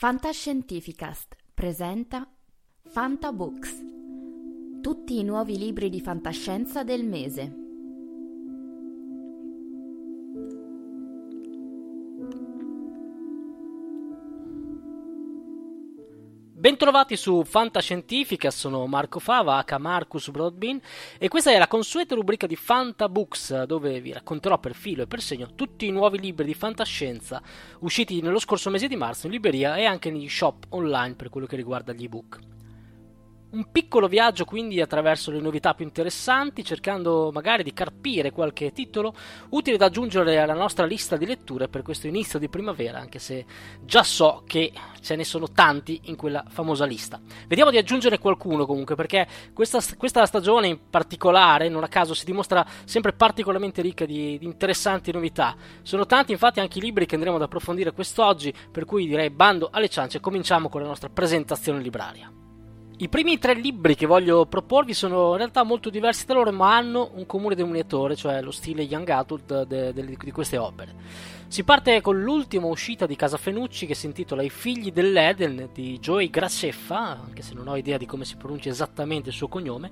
Fantascientificast presenta Fantabooks, tutti i nuovi libri di fantascienza del mese. Bentrovati su Fantascientifica, sono Marco Fava, H. Marcus Broadbean e questa è la consueta rubrica di Fantabooks dove vi racconterò per filo e per segno tutti i nuovi libri di fantascienza usciti nello scorso mese di marzo in libreria e anche negli shop online per quello che riguarda gli ebook. Un piccolo viaggio quindi attraverso le novità più interessanti, cercando magari di carpire qualche titolo utile da aggiungere alla nostra lista di letture per questo inizio di primavera, anche se già so che ce ne sono tanti in quella famosa lista. Vediamo di aggiungere qualcuno comunque, perché questa, questa stagione in particolare, non a caso, si dimostra sempre particolarmente ricca di, di interessanti novità. Sono tanti infatti anche i libri che andremo ad approfondire quest'oggi, per cui direi bando alle ciance e cominciamo con la nostra presentazione libraria. I primi tre libri che voglio proporvi sono in realtà molto diversi da loro, ma hanno un comune denominatore, cioè lo stile young adult de, de, di queste opere. Si parte con l'ultima uscita di Casa Fenucci che si intitola I figli dell'Eden di Joey Graceffa, anche se non ho idea di come si pronuncia esattamente il suo cognome,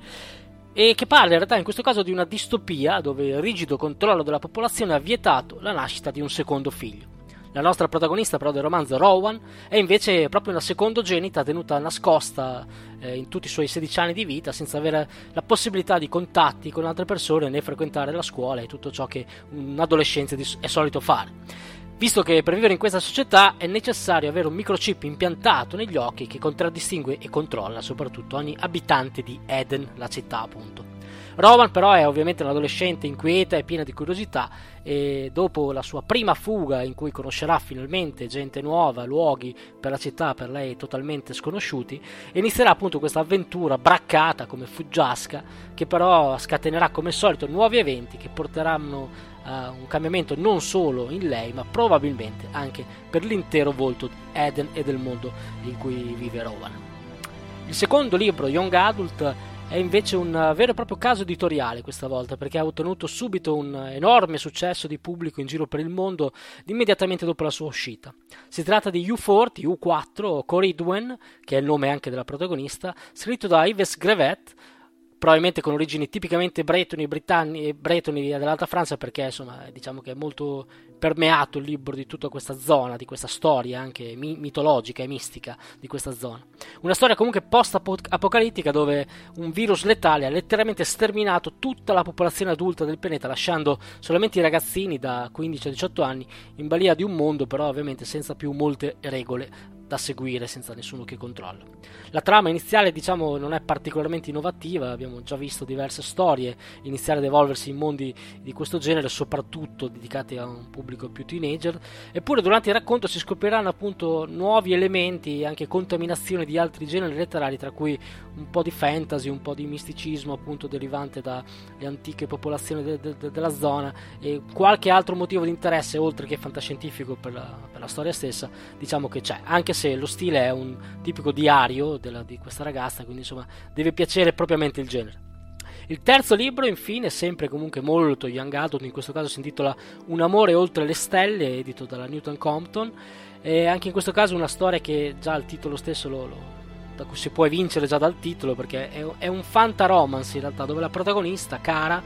e che parla in realtà in questo caso di una distopia dove il rigido controllo della popolazione ha vietato la nascita di un secondo figlio. La nostra protagonista però del romanzo, Rowan, è invece proprio una secondogenita tenuta nascosta eh, in tutti i suoi 16 anni di vita senza avere la possibilità di contatti con altre persone né frequentare la scuola e tutto ciò che un adolescente è solito fare. Visto che per vivere in questa società è necessario avere un microchip impiantato negli occhi che contraddistingue e controlla soprattutto ogni abitante di Eden, la città appunto. Rowan però è ovviamente un adolescente inquieta e piena di curiosità e dopo la sua prima fuga in cui conoscerà finalmente gente nuova, luoghi per la città per lei totalmente sconosciuti, inizierà appunto questa avventura braccata come fuggiasca che però scatenerà come solito nuovi eventi che porteranno a un cambiamento non solo in lei ma probabilmente anche per l'intero volto di Eden e del mondo in cui vive Rowan. Il secondo libro, Young Adult, è invece un vero e proprio caso editoriale questa volta perché ha ottenuto subito un enorme successo di pubblico in giro per il mondo immediatamente dopo la sua uscita. Si tratta di U4, U4 o Coridwen, che è il nome anche della protagonista, scritto da Yves Grevet, probabilmente con origini tipicamente bretoni, britanni, bretoni dell'Alta Francia perché insomma diciamo che è molto permeato il libro di tutta questa zona, di questa storia anche mi- mitologica e mistica di questa zona. Una storia comunque post-apocalittica dove un virus letale ha letteralmente sterminato tutta la popolazione adulta del pianeta, lasciando solamente i ragazzini da 15 a 18 anni in balia di un mondo però ovviamente senza più molte regole da seguire senza nessuno che controlla. La trama iniziale, diciamo, non è particolarmente innovativa, abbiamo già visto diverse storie iniziare ad evolversi in mondi di questo genere, soprattutto dedicati a un pubblico più teenager, eppure durante il racconto si scopriranno appunto nuovi elementi, anche contaminazioni di altri generi letterari, tra cui un po' di fantasy, un po' di misticismo appunto derivante dalle antiche popolazioni de- de- de- della zona e qualche altro motivo di interesse oltre che fantascientifico per la, per la storia stessa, diciamo che c'è, anche se lo stile è un tipico diario della, di questa ragazza, quindi insomma deve piacere propriamente il genere. Il terzo libro, infine, sempre comunque molto young adult, in questo caso si intitola Un amore oltre le stelle, edito dalla Newton Compton. E anche in questo caso una storia che già il titolo stesso lo, lo, da cui si può vincere già dal titolo, perché è, è un fanta in realtà, dove la protagonista, Cara,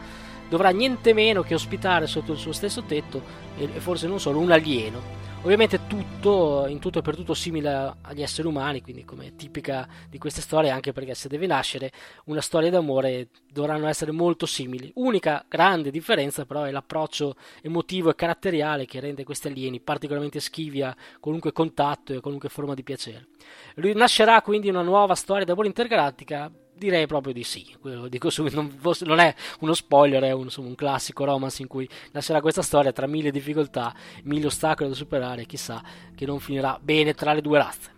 dovrà niente meno che ospitare sotto il suo stesso tetto, e, e forse non solo, un alieno Ovviamente tutto, in tutto e per tutto simile agli esseri umani, quindi come tipica di queste storie, anche perché se deve nascere una storia d'amore dovranno essere molto simili. Unica grande differenza però è l'approccio emotivo e caratteriale che rende questi alieni particolarmente schivi a qualunque contatto e a qualunque forma di piacere. Nascerà quindi una nuova storia d'amore intergalattica Direi proprio di sì, dico subito, non, non è uno spoiler, è un, insomma, un, classico romance in cui nascerà questa storia tra mille difficoltà, mille ostacoli da superare, chissà che non finirà bene tra le due razze.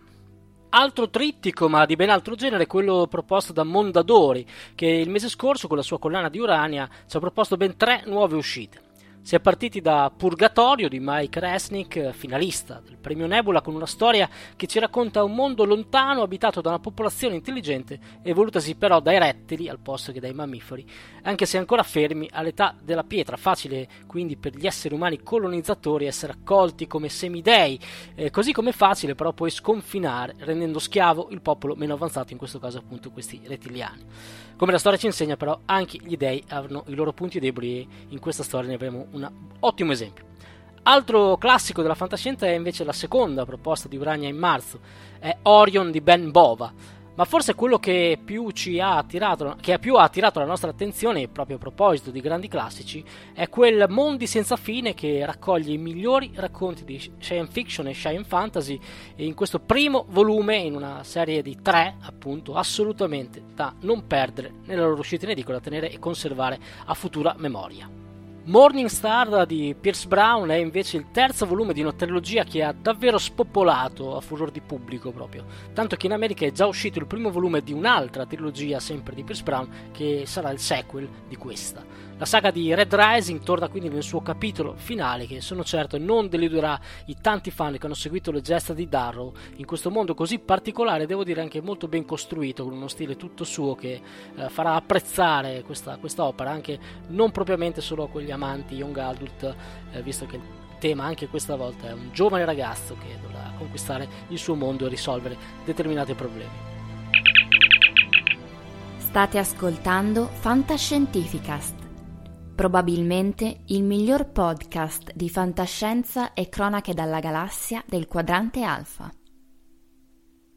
Altro trittico, ma di ben altro genere, quello proposto da Mondadori, che il mese scorso con la sua collana di Urania ci ha proposto ben tre nuove uscite. Si è partiti da Purgatorio di Mike Resnick, finalista del premio Nebula, con una storia che ci racconta un mondo lontano abitato da una popolazione intelligente evolutasi però dai rettili al posto che dai mammiferi, anche se ancora fermi all'età della pietra. Facile quindi per gli esseri umani colonizzatori essere accolti come semidei, eh, così come facile però poi sconfinare, rendendo schiavo il popolo meno avanzato, in questo caso appunto questi rettiliani. Come la storia ci insegna, però, anche gli dei hanno i loro punti deboli e in questa storia ne avremo un ottimo esempio. Altro classico della fantascienza è invece la seconda proposta di Urania in marzo, è Orion di Ben Bova, ma forse quello che più ha attirato, che più ha attirato la nostra attenzione, proprio a proposito di grandi classici, è quel Mondi senza fine che raccoglie i migliori racconti di science fiction e science fantasy in questo primo volume in una serie di tre, appunto, assolutamente da non perdere nella loro uscita in edicola, da tenere e conservare a futura memoria. Morning Star di Pierce Brown è invece il terzo volume di una trilogia che ha davvero spopolato a furor di pubblico proprio, tanto che in America è già uscito il primo volume di un'altra trilogia sempre di Pierce Brown che sarà il sequel di questa. La saga di Red Rising torna quindi nel suo capitolo finale che sono certo non deluderà i tanti fan che hanno seguito le gesta di Darrow in questo mondo così particolare, devo dire anche molto ben costruito, con uno stile tutto suo che eh, farà apprezzare questa, questa, opera anche non propriamente solo a quegli amanti young adult, eh, visto che il tema anche questa volta è un giovane ragazzo che dovrà conquistare il suo mondo e risolvere determinati problemi. State ascoltando Fantascientificast probabilmente il miglior podcast di fantascienza e cronache dalla galassia del quadrante alfa.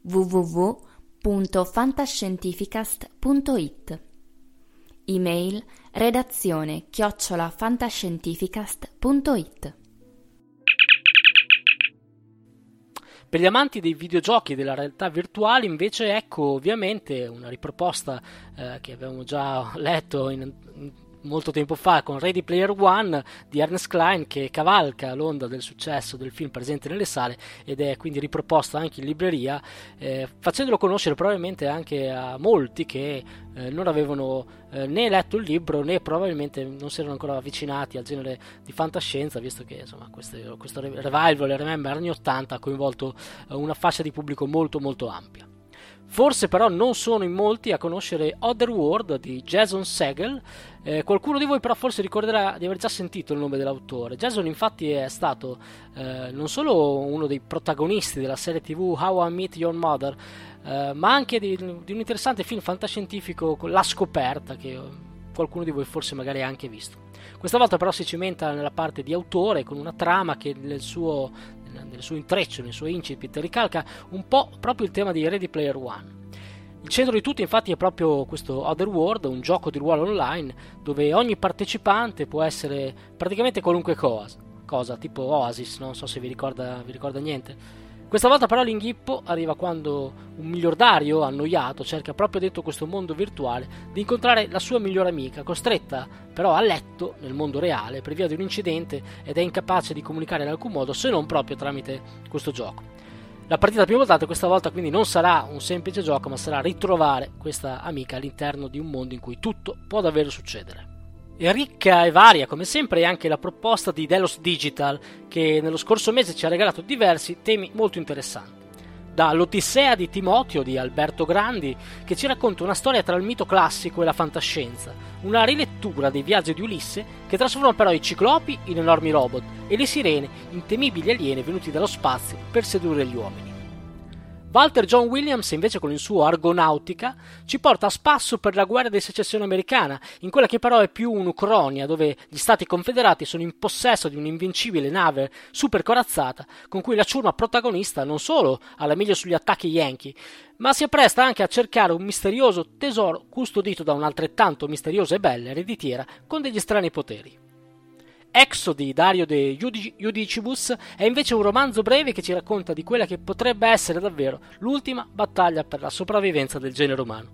www.fantascientificast.it Email redazione chiocciolafantascientificast.it Per gli amanti dei videogiochi e della realtà virtuale, invece, ecco ovviamente una riproposta eh, che avevamo già letto in, in molto tempo fa con Ready Player One di Ernest Klein che cavalca l'onda del successo del film presente nelle sale ed è quindi riproposto anche in libreria eh, facendolo conoscere probabilmente anche a molti che eh, non avevano eh, né letto il libro né probabilmente non si erano ancora avvicinati al genere di fantascienza visto che insomma questo, questo revival Remember anni 80 ha coinvolto eh, una fascia di pubblico molto molto ampia Forse però non sono in molti a conoscere Otherworld di Jason Segel. Eh, qualcuno di voi però forse ricorderà di aver già sentito il nome dell'autore. Jason infatti è stato eh, non solo uno dei protagonisti della serie tv How I Meet Your Mother, eh, ma anche di, di, un interessante film fantascientifico La scoperta che qualcuno di voi forse magari ha anche visto. Questa volta però si cimenta nella parte di autore con una trama che nel suo, nel suo intreccio, nel suo incipit, ricalca un po' proprio il tema di Ready Player One. Il centro di tutto infatti è proprio questo Otherworld, un gioco di ruolo online dove ogni partecipante può essere praticamente qualunque cosa, cosa tipo Oasis, non so se vi ricorda, vi ricorda niente. Questa volta però l'inghippo arriva quando un miliardario annoiato cerca proprio dentro questo mondo virtuale di incontrare la sua migliore amica, costretta però a letto nel mondo reale per via di un incidente ed è incapace di comunicare in alcun modo se non proprio tramite questo gioco. La partita più votata questa volta quindi non sarà un semplice gioco, ma sarà ritrovare questa amica all'interno di un mondo in cui tutto può davvero succedere. Ricca e varia come sempre è anche la proposta di Delos Digital che nello scorso mese ci ha regalato diversi temi molto interessanti. da L'Odissea di Timoteo di Alberto Grandi, che ci racconta una storia tra il mito classico e la fantascienza, una rilettura dei viaggi di Ulisse che trasforma però i ciclopi in enormi robot e le sirene in temibili alieni venuti dallo spazio per sedurre gli uomini. Walter John Williams, invece, con il suo Argonautica, ci porta a spasso per la guerra di secessione americana, in quella che però è più un'ucronia, dove gli Stati Confederati sono in possesso di un'invincibile nave super corazzata, con cui la ciurma protagonista non solo ha la meglio sugli attacchi yankee, ma si appresta anche a cercare un misterioso tesoro custodito da un'altrettanto misteriosa e bella ereditiera con degli strani poteri. Exodi, Dario de Judicibus, è invece un romanzo breve che ci racconta di quella che potrebbe essere davvero l'ultima battaglia per la sopravvivenza del genere umano.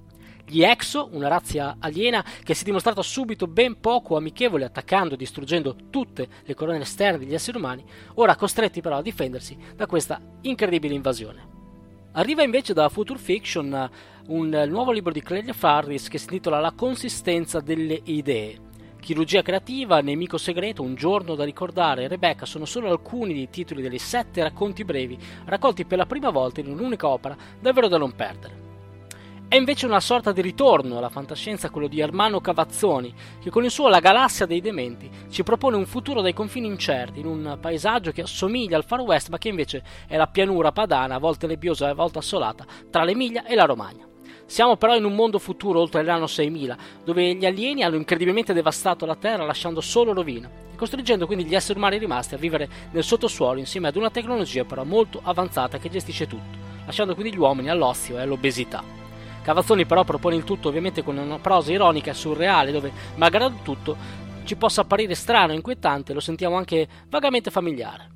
Gli Exo, una razza aliena che si è dimostrata subito ben poco amichevole attaccando e distruggendo tutte le colonne esterne degli esseri umani, ora costretti però a difendersi da questa incredibile invasione. Arriva invece da Future Fiction un nuovo libro di Clelia Farris che si intitola La consistenza delle idee Chirurgia creativa, Nemico segreto, Un giorno da ricordare, Rebecca sono solo alcuni dei titoli delle sette racconti brevi raccolti per la prima volta in un'unica opera, davvero da non perdere. È invece una sorta di ritorno alla fantascienza quello di Ermano Cavazzoni, che con il suo La galassia dei dementi ci propone un futuro dai confini incerti, in un paesaggio che assomiglia al Far West, ma che invece è la pianura padana, a volte nebbiosa e a volte assolata, tra l'Emilia e la Romagna. Siamo però in un mondo futuro oltre l'anno 6000, dove gli alieni hanno incredibilmente devastato la Terra lasciando solo rovina, costringendo quindi gli esseri umani rimasti a vivere nel sottosuolo insieme ad una tecnologia però molto avanzata che gestisce tutto, lasciando quindi gli uomini all'ozio e all'obesità. Cavazzoni però propone il tutto ovviamente con una prosa ironica e surreale dove, malgrado tutto, ci possa apparire strano e inquietante, lo sentiamo anche vagamente familiare.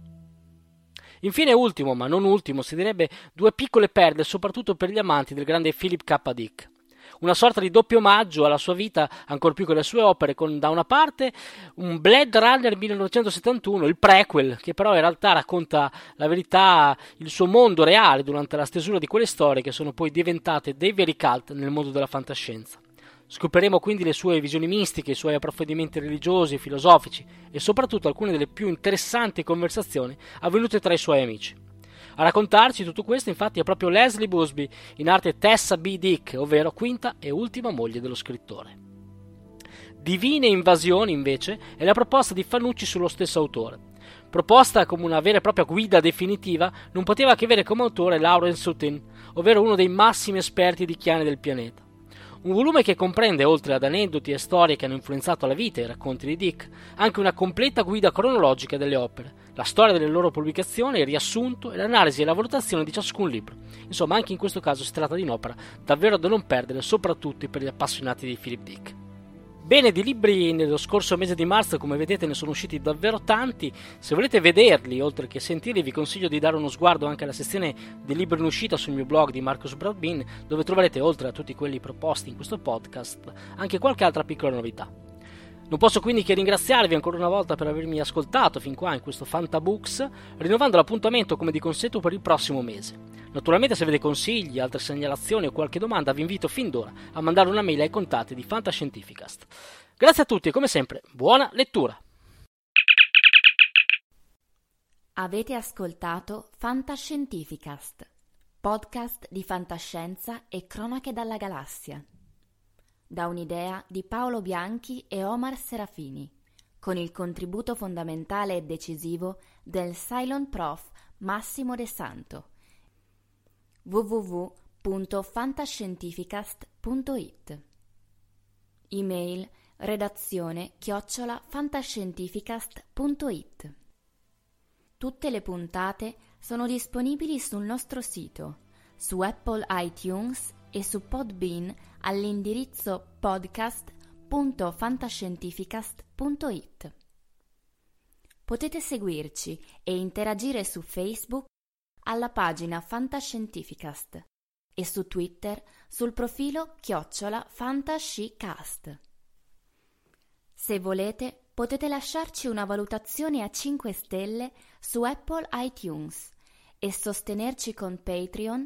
Infine, ultimo, ma non ultimo, si direbbe due piccole perle, soprattutto per gli amanti del grande Philip K. Dick. Una sorta di doppio omaggio alla sua vita, ancor più che alle sue opere, con da una parte un Blade Runner 1971, il prequel, che però in realtà racconta la verità, il suo mondo reale durante la stesura di quelle storie che sono poi diventate dei veri cult nel mondo della fantascienza. Scopriremo quindi le sue visioni mistiche, i suoi approfondimenti religiosi e filosofici e soprattutto alcune delle più interessanti conversazioni avvenute tra i suoi amici. A raccontarci tutto questo infatti è proprio Leslie Busby, in arte Tessa B. Dick, ovvero quinta e ultima moglie dello scrittore. Divine invasioni, invece, è la proposta di Fanucci sullo stesso autore. Proposta come una vera e propria guida definitiva, non poteva che avere come autore Lawrence Sutin, ovvero uno dei massimi esperti di chiane del pianeta. Un volume che comprende, oltre ad aneddoti e storie che hanno influenzato la vita e i racconti di Dick, anche una completa guida cronologica delle opere, la storia delle loro pubblicazioni, il riassunto e l'analisi e la valutazione di ciascun libro. Insomma, anche in questo caso si tratta di un'opera davvero da non perdere, soprattutto per gli appassionati di Philip Dick. Bene, di libri nello scorso mese di marzo, come vedete, ne sono usciti davvero tanti. Se volete vederli, oltre che sentirli, vi consiglio di dare uno sguardo anche alla sezione dei libri in uscita sul mio blog di Marcus Broadbean, dove troverete, oltre a tutti quelli proposti in questo podcast, anche qualche altra piccola novità. Non posso quindi che ringraziarvi ancora una volta per avermi ascoltato fin qua in questo Fantabooks, rinnovando l'appuntamento come di consueto per il prossimo mese. Naturalmente se avete consigli, altre segnalazioni o qualche domanda vi invito fin d'ora a mandare una mail ai contatti di Fantascientificast. Grazie a tutti e come sempre buona lettura! Avete ascoltato Fantascientificast, podcast di fantascienza e cronache dalla galassia. Da un'idea di Paolo Bianchi e Omar Serafini, con il contributo fondamentale e decisivo del Cylon Prof. Massimo De Santo. www.fantascientificast.it Email redazione chiocciola fantascientificast.it Tutte le puntate sono disponibili sul nostro sito, su Apple iTunes e su Podbean all'indirizzo podcast.fantascientificast.it. Potete seguirci e interagire su Facebook alla pagina Fantascientificast e su Twitter sul profilo chiocciola Fantascicast. Se volete potete lasciarci una valutazione a 5 stelle su Apple iTunes e sostenerci con Patreon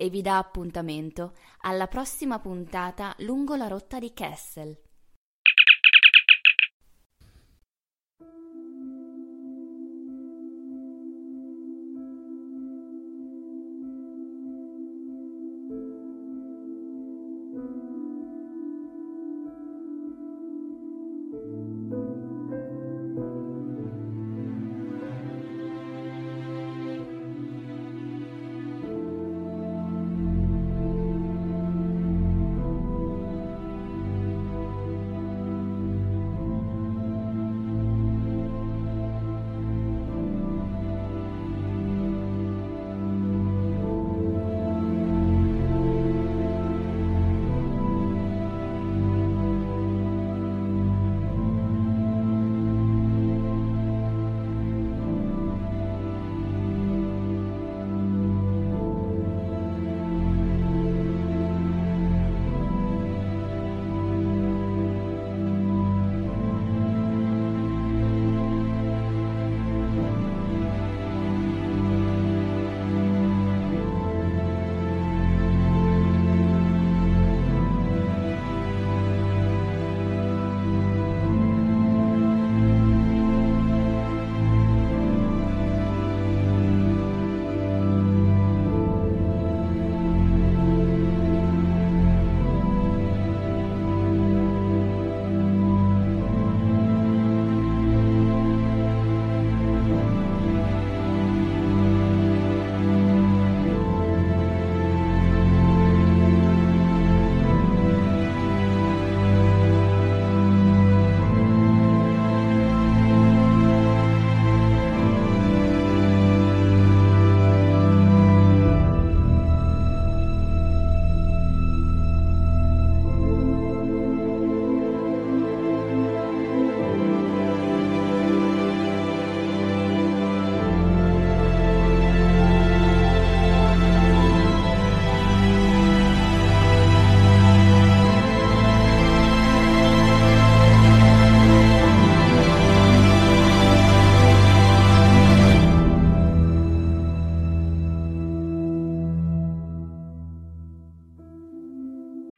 e vi dà appuntamento alla prossima puntata lungo la rotta di Kessel.